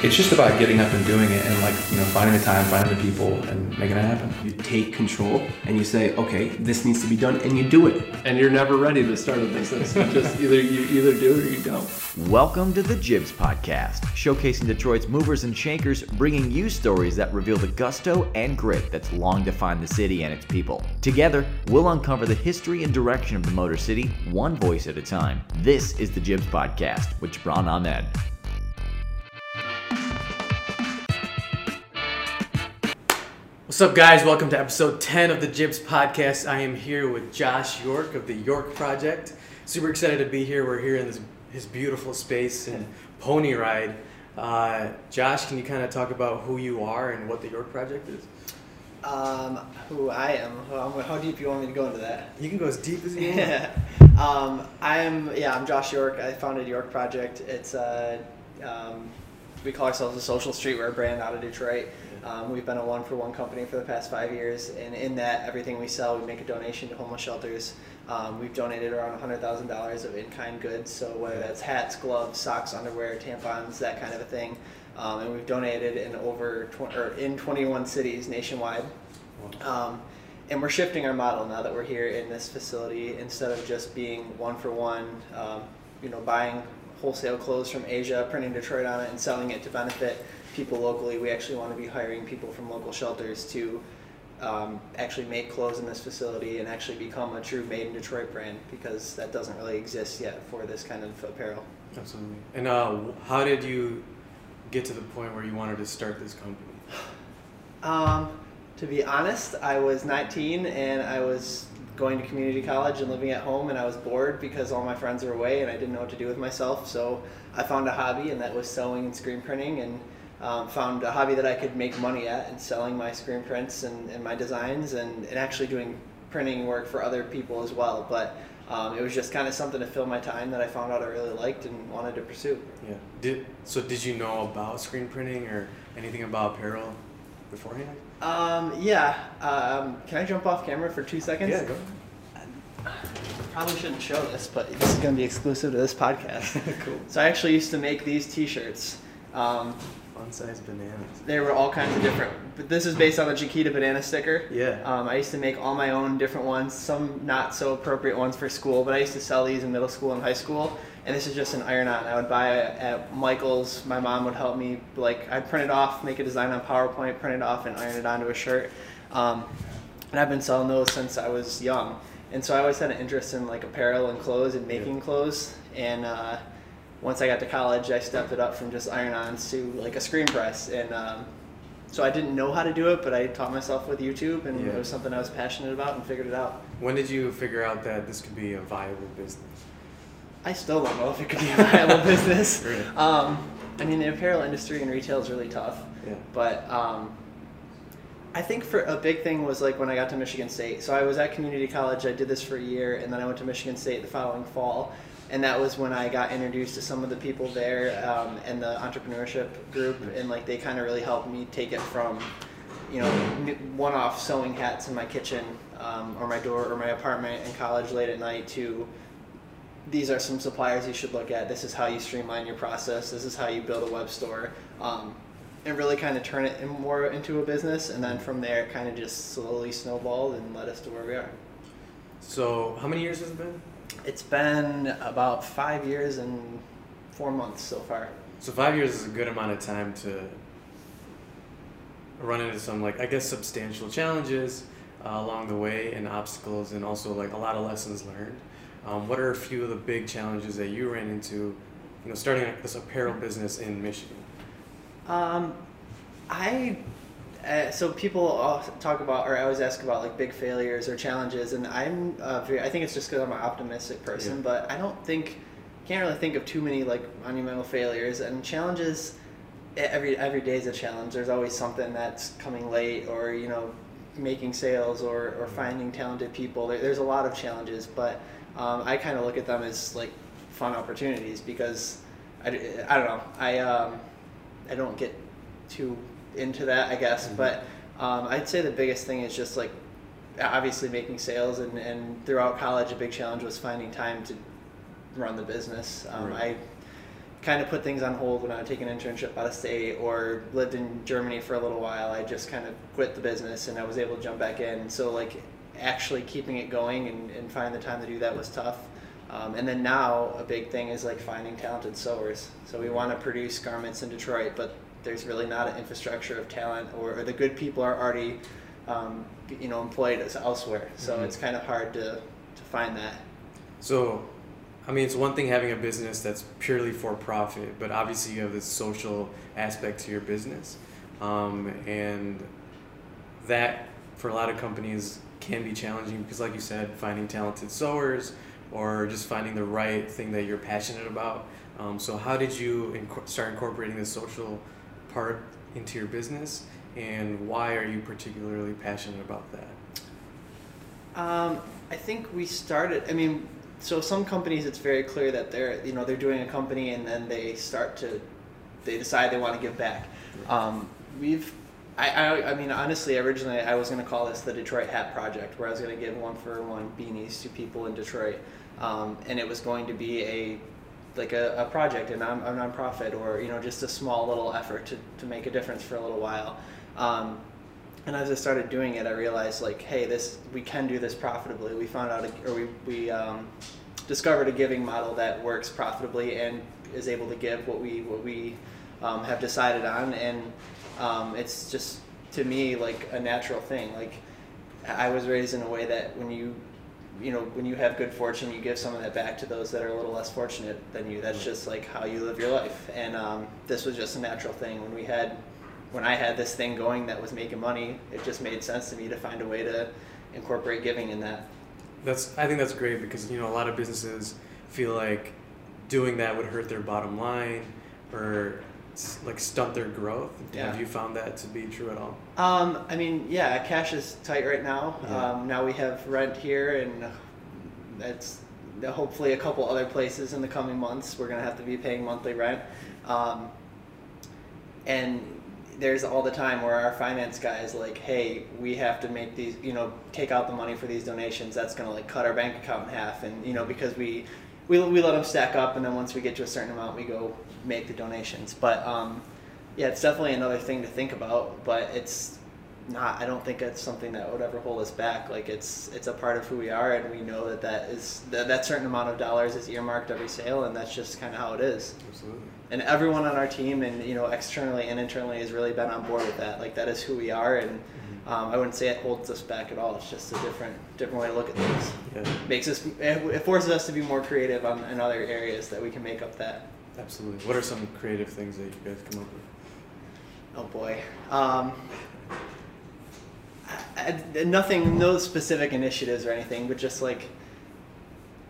it's just about getting up and doing it and like you know finding the time finding the people and making it happen. You take control and you say okay this needs to be done and you do it. And you're never ready to start a business. You just either you either do it or you don't. Welcome to the jibs podcast showcasing detroit's movers and shakers bringing you stories that reveal the gusto and grit that's long defined the city and its people. Together we'll uncover the history and direction of the motor city one voice at a time. This is the jibs podcast with Jibran Ahmed What's up, guys? Welcome to episode 10 of the Jibs podcast. I am here with Josh York of the York Project. Super excited to be here. We're here in this his beautiful space and Pony Ride. Uh, Josh, can you kind of talk about who you are and what the York Project is? Um, who I am? How deep do you want me to go into that? You can go as deep as you want. um, I'm yeah. I'm Josh York. I founded York Project. It's uh, um, we call ourselves a social streetwear brand out of Detroit. Um, we've been a one for one company for the past five years, and in that, everything we sell, we make a donation to homeless shelters. Um, we've donated around $100,000 of in kind goods, so whether that's hats, gloves, socks, underwear, tampons, that kind of a thing. Um, and we've donated in over tw- or in 21 cities nationwide. Um, and we're shifting our model now that we're here in this facility instead of just being one for one, um, you know, buying wholesale clothes from Asia, printing Detroit on it, and selling it to benefit people locally. We actually want to be hiring people from local shelters to um, actually make clothes in this facility and actually become a true made in Detroit brand because that doesn't really exist yet for this kind of apparel. Absolutely. And uh, how did you get to the point where you wanted to start this company? Um, to be honest, I was 19 and I was going to community college and living at home and I was bored because all my friends were away and I didn't know what to do with myself. So I found a hobby and that was sewing and screen printing and um, found a hobby that I could make money at and selling my screen prints and, and my designs and, and actually doing printing work for other people as well. But um, it was just kind of something to fill my time that I found out I really liked and wanted to pursue. Yeah. Did so? Did you know about screen printing or anything about apparel beforehand? Um, yeah. Um, can I jump off camera for two seconds? Yeah, go. Probably shouldn't show this, but this is going to be exclusive to this podcast. cool. So I actually used to make these T-shirts. Um, Fun size bananas. There were all kinds of different. But this is based on the Chiquita banana sticker. Yeah. Um, I used to make all my own different ones. Some not so appropriate ones for school, but I used to sell these in middle school and high school. And this is just an iron-on. I would buy it at Michael's. My mom would help me. Like I'd print it off, make a design on PowerPoint, print it off, and iron it onto a shirt. Um, and I've been selling those since I was young. And so I always had an interest in like apparel and clothes and making yeah. clothes. And uh, once I got to college, I stepped it up from just iron-ons to like a screen press, and um, so I didn't know how to do it, but I taught myself with YouTube, and yeah. it was something I was passionate about and figured it out. When did you figure out that this could be a viable business? I still don't know if it could be a viable business. Really? Um, I mean, the apparel industry and retail is really tough. Yeah. But um, I think for a big thing was like when I got to Michigan State. So I was at community college. I did this for a year, and then I went to Michigan State the following fall and that was when I got introduced to some of the people there um, and the entrepreneurship group, and like they kind of really helped me take it from, you know, one-off sewing hats in my kitchen um, or my door or my apartment in college late at night to these are some suppliers you should look at. This is how you streamline your process. This is how you build a web store. Um, and really kind of turn it in more into a business, and then from there, kind of just slowly snowballed and led us to where we are. So, how many years has it been? It's been about five years and four months so far. So five years is a good amount of time to run into some like I guess substantial challenges uh, along the way and obstacles and also like a lot of lessons learned. Um, what are a few of the big challenges that you ran into, you know, starting this apparel business in Michigan? Um, I uh, so people talk about, or I always ask about like big failures or challenges, and I'm uh, I think it's just because I'm an optimistic person, yeah. but I don't think, can't really think of too many like monumental failures and challenges. Every every day is a challenge. There's always something that's coming late, or you know, making sales, or or finding talented people. There, there's a lot of challenges, but um, I kind of look at them as like fun opportunities because I, I don't know I um, I don't get too into that, I guess. Mm-hmm. But um, I'd say the biggest thing is just like obviously making sales, and, and throughout college, a big challenge was finding time to run the business. Um, right. I kind of put things on hold when I would take an internship out of state or lived in Germany for a little while. I just kind of quit the business and I was able to jump back in. So like actually keeping it going and, and finding the time to do that was tough. Um, and then now a big thing is like finding talented sewers. So we want to produce garments in Detroit, but there's really not an infrastructure of talent, or, or the good people are already, um, you know, employed as elsewhere. So Mhm. it's kind of hard to, to find that. So, I mean, it's one thing having a business that's purely for profit, but obviously you have this social aspect to your business, um, and that for a lot of companies can be challenging because, like you said, finding talented sewers or just finding the right thing that you're passionate about. Um, so, how did you inc- start incorporating the social part into your business, and why are you particularly passionate about that? Um, I think we started. I mean, so some companies, it's very clear that they're you know they're doing a company and then they start to, they decide they want to give back. Um, we've, I, I, I mean honestly, originally I was going to call this the Detroit Hat Project, where I was going to give one for one beanies to people in Detroit, um, and it was going to be a like a, a project, a, non, a nonprofit, or you know just a small little effort to, to make a difference for a little while. Um, and as I started doing it, I realized like, hey, this we can do this profitably. We found out, a, or we we um, discovered a giving model that works profitably and is able to give what we what we um, have decided on, and um, it's just to me like a natural thing. Like I was raised in a way that when you you know when you have good fortune, you give some of that back to those that are a little less fortunate than you. That's just like how you live your life, and um, this was just a natural thing. When we had when I had this thing going that was making money, it just made sense to me to find a way to incorporate giving in that. That's I think that's great because you know a lot of businesses feel like doing that would hurt their bottom line or like stunt their growth. Yeah. Have you found that to be true at all? Um, I mean, yeah, cash is tight right now. Yeah. Um, now we have rent here, and that's hopefully a couple other places in the coming months. We're gonna have to be paying monthly rent, um, and there's all the time where our finance guy is like, "Hey, we have to make these, you know, take out the money for these donations. That's gonna like cut our bank account in half." And you know, because we we, we let them stack up, and then once we get to a certain amount, we go make the donations. But um, yeah, it's definitely another thing to think about. But it's not. I don't think it's something that would ever hold us back. Like it's it's a part of who we are, and we know that that is that, that certain amount of dollars is earmarked every sale, and that's just kind of how it is Absolutely. and everyone on our team and you know externally and internally has really been on board with that like that is who we are and um, i wouldn't say it holds us back at all it's just a different different way to look at things Yeah, makes us it forces us to be more creative on, in other areas that we can make up that absolutely. What are some creative things that you guys come up with? oh boy um, I, I- nothing no specific initiatives or anything but just like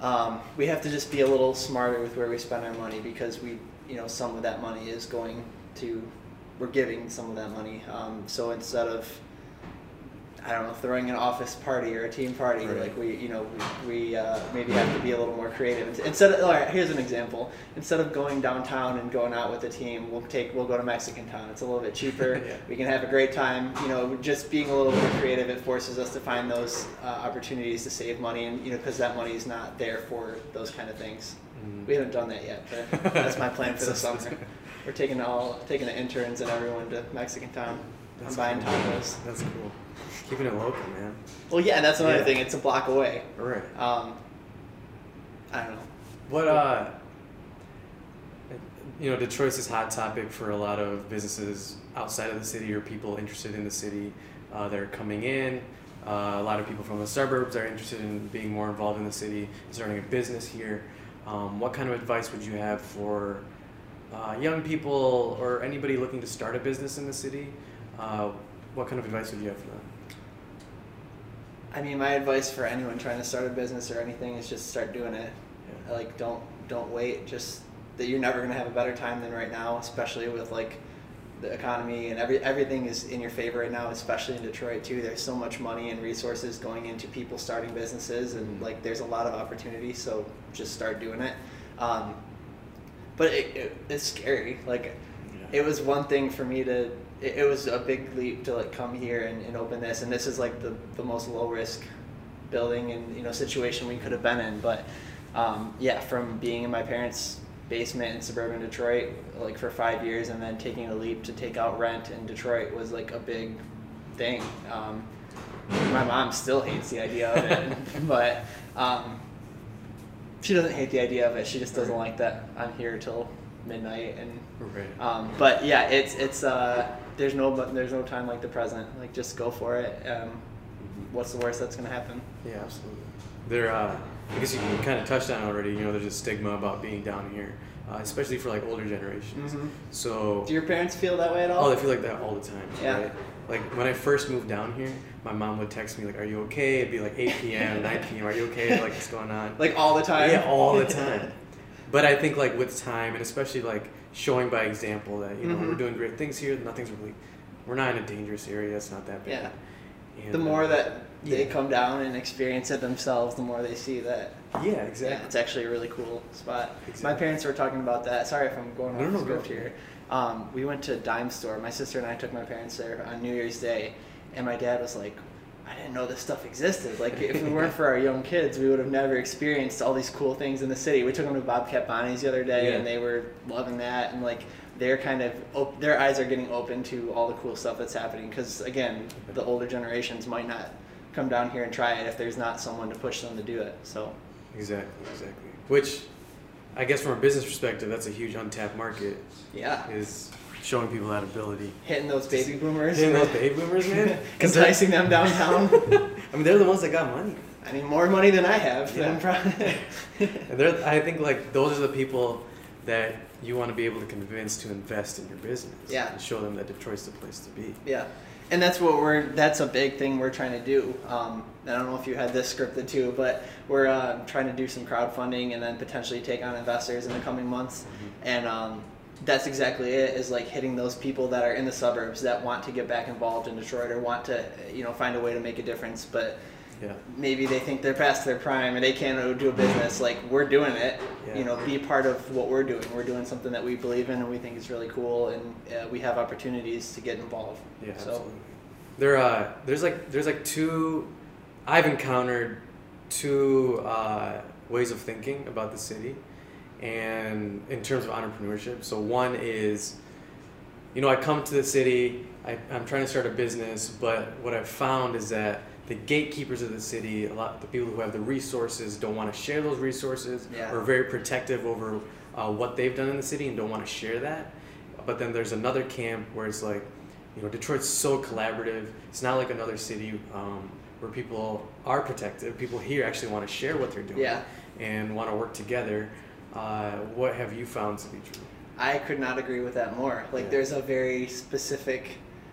um, we have to just be a little smarter with where we spend our money because we, you know, some of that money is going to, we're giving some of that money. Um, so instead of, I don't know, throwing an office party or a team party, Right. like we, you know, we, we uh, maybe have to be a little more creative. Instead of, all right, here's an example. Instead of going downtown and going out with the team, we'll take, we'll go to Mexican Town. It's a little bit cheaper. Yeah. We can have a great time. You know, just being a little more creative, it forces us to find those uh, opportunities to save money, and you know, because that money is not there for those kind of things. Mm. We haven't done that yet, but that's my plan for the summer. We're taking all taking the interns and everyone to Mexican Town. That's I'm buying cool. tacos. That's cool. Keeping it local, man. Well, yeah, that's another Yeah. thing. It's a block away. All right. Um, I don't know. What uh, you know, Detroit's this hot topic for a lot of businesses outside of the city or people interested in the city uh, that are coming in. Uh, a lot of people from the suburbs are interested in being more involved in the city, starting a business here. Um, what kind of advice would you have for uh, young people or anybody looking to start a business in the city? Uh, what kind of advice would you have for them? I mean, my advice for anyone trying to start a business or anything is just start doing it. Yeah. Like, don't don't wait. Just that you're never gonna have a better time than right now, especially with like the economy and every everything is in your favor right now, especially in Detroit too. There's so much money and resources going into people starting businesses, and like there's a lot of opportunity. So just start doing it. Um, but it, it, it's scary. Like Yeah. it was one thing for me to it, it was a big leap to like come here and, and open this and this is like the, the most low risk building and you know situation we could have been in but um, yeah from being in my parents basement in suburban Detroit like for five years, and then taking a leap to take out rent in Detroit was like a big thing. Um, my mom still hates the idea of it, but um, she doesn't hate the idea of it. She just doesn't like that I'm here till midnight and Right. um, but yeah, it's it's uh, there's no but there's no time like the present. Like just go for it. Um, what's the worst that's gonna happen? Yeah, absolutely. There, uh, I guess you, you kind of touched on it already. You know, there's a stigma about being down here, uh, especially for like older generations. Mhm. So, Do your parents feel that way at all? oh, they feel like that all the time. Yeah. Right? Like when I first moved down here, my mom would text me like, "Are you okay?" It'd be like 8 p.m., 9 p.m. Are you okay? Like, what's going on? like all the time. Yeah, all the time. But I think like with time and especially like showing by example that you know Mhm. we're doing great things here. Nothing's really, we're not in a dangerous area. It's not that bad. Yeah. And, the uh, more that they yeah. come down and experience it themselves, the more they see that yeah, yeah, exactly. it's actually a really cool spot. My parents were talking about that. Sorry if I'm going No, off no, go script it. here. Um, we went to a dime store. My sister and I took my parents there on New Year's Day, and my dad was like, "I didn't know this stuff existed. Like, if it weren't for our young kids, we would have never experienced all these cool things in the city." We took them to Bobcat Bonnie's the other day, Yeah. and they were loving that, and like. They're kind of op- their eyes are getting open to all the cool stuff that's happening because again, the older generations might not come down here and try it if there's not someone to push them to do it. So Exactly, exactly. Which, I guess from a business perspective, that's a huge untapped market. yeah, Is showing people that ability. hitting those baby boomers, Hitting those baby boomers, man. enticing them downtown. I mean, they're the ones that got money. I mean, more money than I have. Yeah. probably. And they're, I think like those are the people that you want to be able to convince to invest in your business. Yeah. And show them that Detroit's the place to be. yeah, and that's what we're. That's a big thing we're trying to do. Um, I don't know if you had this scripted too, but we're uh, trying to do some crowdfunding and then potentially take on investors in the coming months. And um, that's exactly it. Is like hitting those people that are in the suburbs that want to get back involved in Detroit or want to, you know, find a way to make a difference, but Yeah. maybe they think they're past their prime and they can't do a business like we're doing it Yeah. you know be part of what we're doing we're doing something that we believe in and we think is really cool and uh, we have opportunities to get involved Yeah, so absolutely. There, uh, there's like there's like two. I've encountered two uh, ways of thinking about the city, and in terms of entrepreneurship. So one is, you know, I come to the city. I, I'm trying to start a business, but what I've found is that the gatekeepers of the city, a lot the people who have the resources, don't want to share those resources, Yeah. or are very protective over uh, what they've done in the city and don't want to share that. But then there's another camp where it's like, you know, Detroit's so collaborative. It's not like another city um, where people are protective. People here actually want to share what they're doing Yeah. and want to work together. Uh, what have you found to be true? i could not agree with that more like Yeah. there's a very specific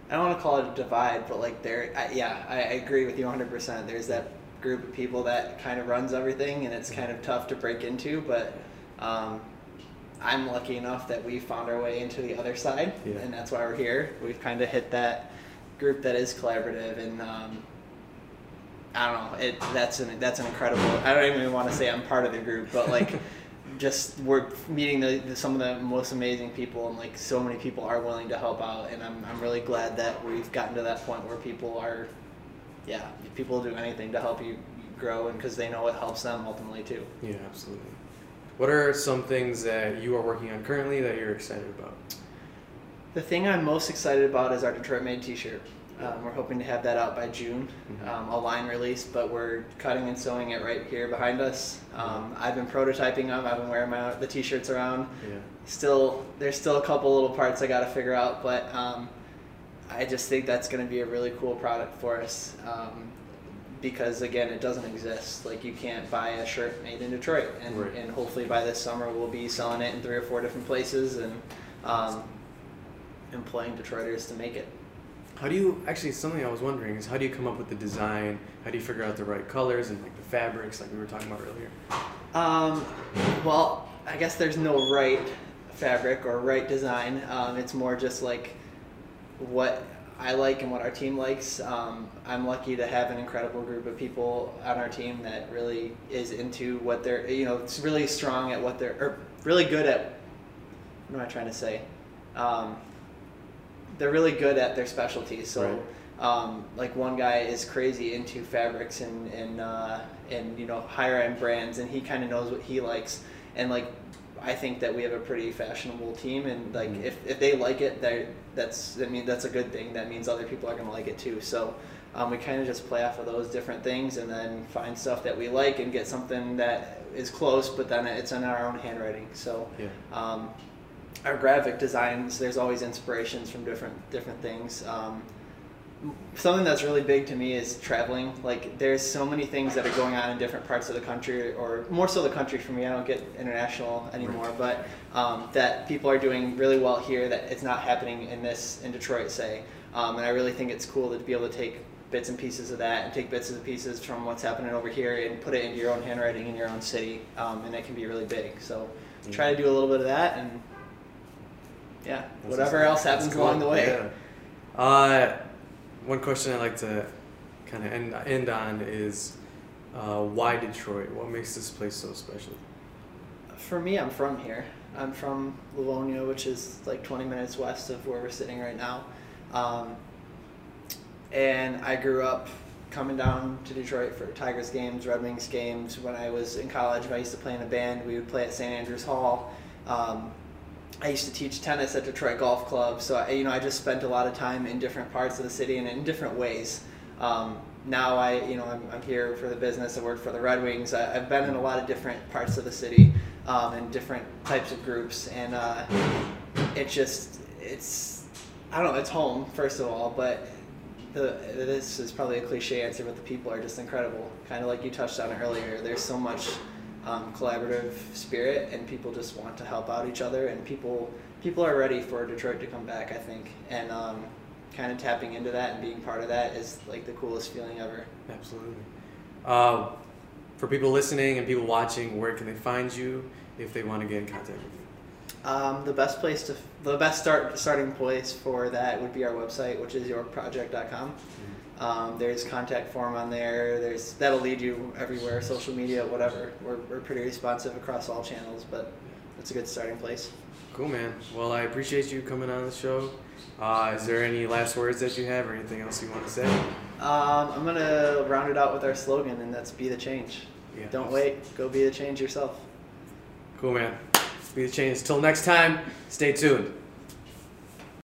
i don't want to call it a divide but like there I, yeah I, I agree with you 100% there's that group of people that kind of runs everything and it's kind of tough to break into but um, I'm lucky enough that we found our way into the other side, Yeah. and that's why we're here. We've kind of hit that group that is collaborative, and um, I don't know. It that's an that's an incredible. I don't even want to say I'm part of the group, but like, just we're meeting the, the some of the most amazing people, and like so many people are willing to help out, and I'm I'm really glad that we've gotten to that point where people are, yeah, people do anything to help you grow, and because they know it helps them ultimately too. Yeah, absolutely. What are some things that you are working on currently that you're excited about? The thing I'm most excited about is our Detroit Made T-shirt. Um, we're hoping to have that out by June, Mhm. um, a line release, but we're cutting and sewing it right here behind us. Um, I've been prototyping them. I've been wearing my the T-shirts around. Yeah. Still, there's still a couple little parts I got to figure out, but um, I just think that's going to be a really cool product for us. Um, because again, it doesn't exist. Like you can't buy a shirt made in Detroit, and, Right. and hopefully by this summer we'll be selling it in three or four different places and um, employing Detroiters to make it. How do you actually something I was wondering is how do you come up with the design? How do you figure out the right colors and like the fabrics like we were talking about earlier? Um, well, I guess there's no right fabric or right design. Um, it's more just like what I like and what our team likes. Um, I'm lucky to have an incredible group of people on our team that really is into what they're, you know, it's really strong at what they're, or really good at. What am I trying to say? Um, they're really good at their specialties. So, Right. um, like one guy is crazy into fabrics and and uh, and you know higher end brands, and he kind of knows what he likes. And like I think that we have a pretty fashionable team, and like Mhm. if, if they like it, they that's I mean that's a good thing. That means other people are gonna like it too. So um, we kind of just play off of those different things, and then find stuff that we like and get something that is close, but then it's in our own handwriting. So Yeah. um, our graphic designs, there's always inspirations from different different things. Um, something that's really big to me is traveling. Like there's so many things that are going on in different parts of the country, or more so the country for me. I don't get international anymore, but um, that people are doing really well here. That it's not happening in this in Detroit, say. Um, and I really think it's cool to be able to take bits and pieces of that and take bits and pieces from what's happening over here and put it into your own handwriting in your own city, um, and it can be really big. So try to do a little bit of that and. Yeah, whatever else happens cool. along the way. Yeah. Uh, one question I like to kind of end, end on is uh, why Detroit? What makes this place so special? For me, I'm from here. I'm from Livonia, which is like 20 minutes west of where we're sitting right now. Um, and I grew up coming down to Detroit for Tigers games, Red Wings games. When I was in college, I used to play in a band. We would play at St. Andrews Hall. Um, I used to teach tennis at Detroit Golf Club, so I, you know I just spent a lot of time in different parts of the city and in different ways. Um, now I, you know, I'm, I'm here for the business. I work for the Red Wings. I, I've been in a lot of different parts of the city um, and different types of groups, and uh, it just, it's, I don't know, it's home first of all, but the this is probably a cliche answer, but the people are just incredible. Kind of like you touched on earlier. There's so much um, collaborative spirit, and people just want to help out each other, and people people are ready for Detroit to come back. I think, and um, kind of tapping into that and being part of that is like the coolest feeling ever. Absolutely. Uh, for people listening and people watching, where can they find you if they want to get in contact with you? Um, the best place to, the best start starting place for that would be our website, which is yorkproject.com. Um, there's contact form on there. There's that'll lead you everywhere, social media, whatever. We're, we're pretty responsive across all channels, but it's a good starting place. Cool, man. Well, I appreciate you coming on the show. Uh, is there any last words that you have or anything else you want to say? Um, I'm gonna round it out with our slogan, and that's "Be the change." Yeah. Don't wait. Go be the change yourself. Cool, man. Be the change. Till next time, stay tuned.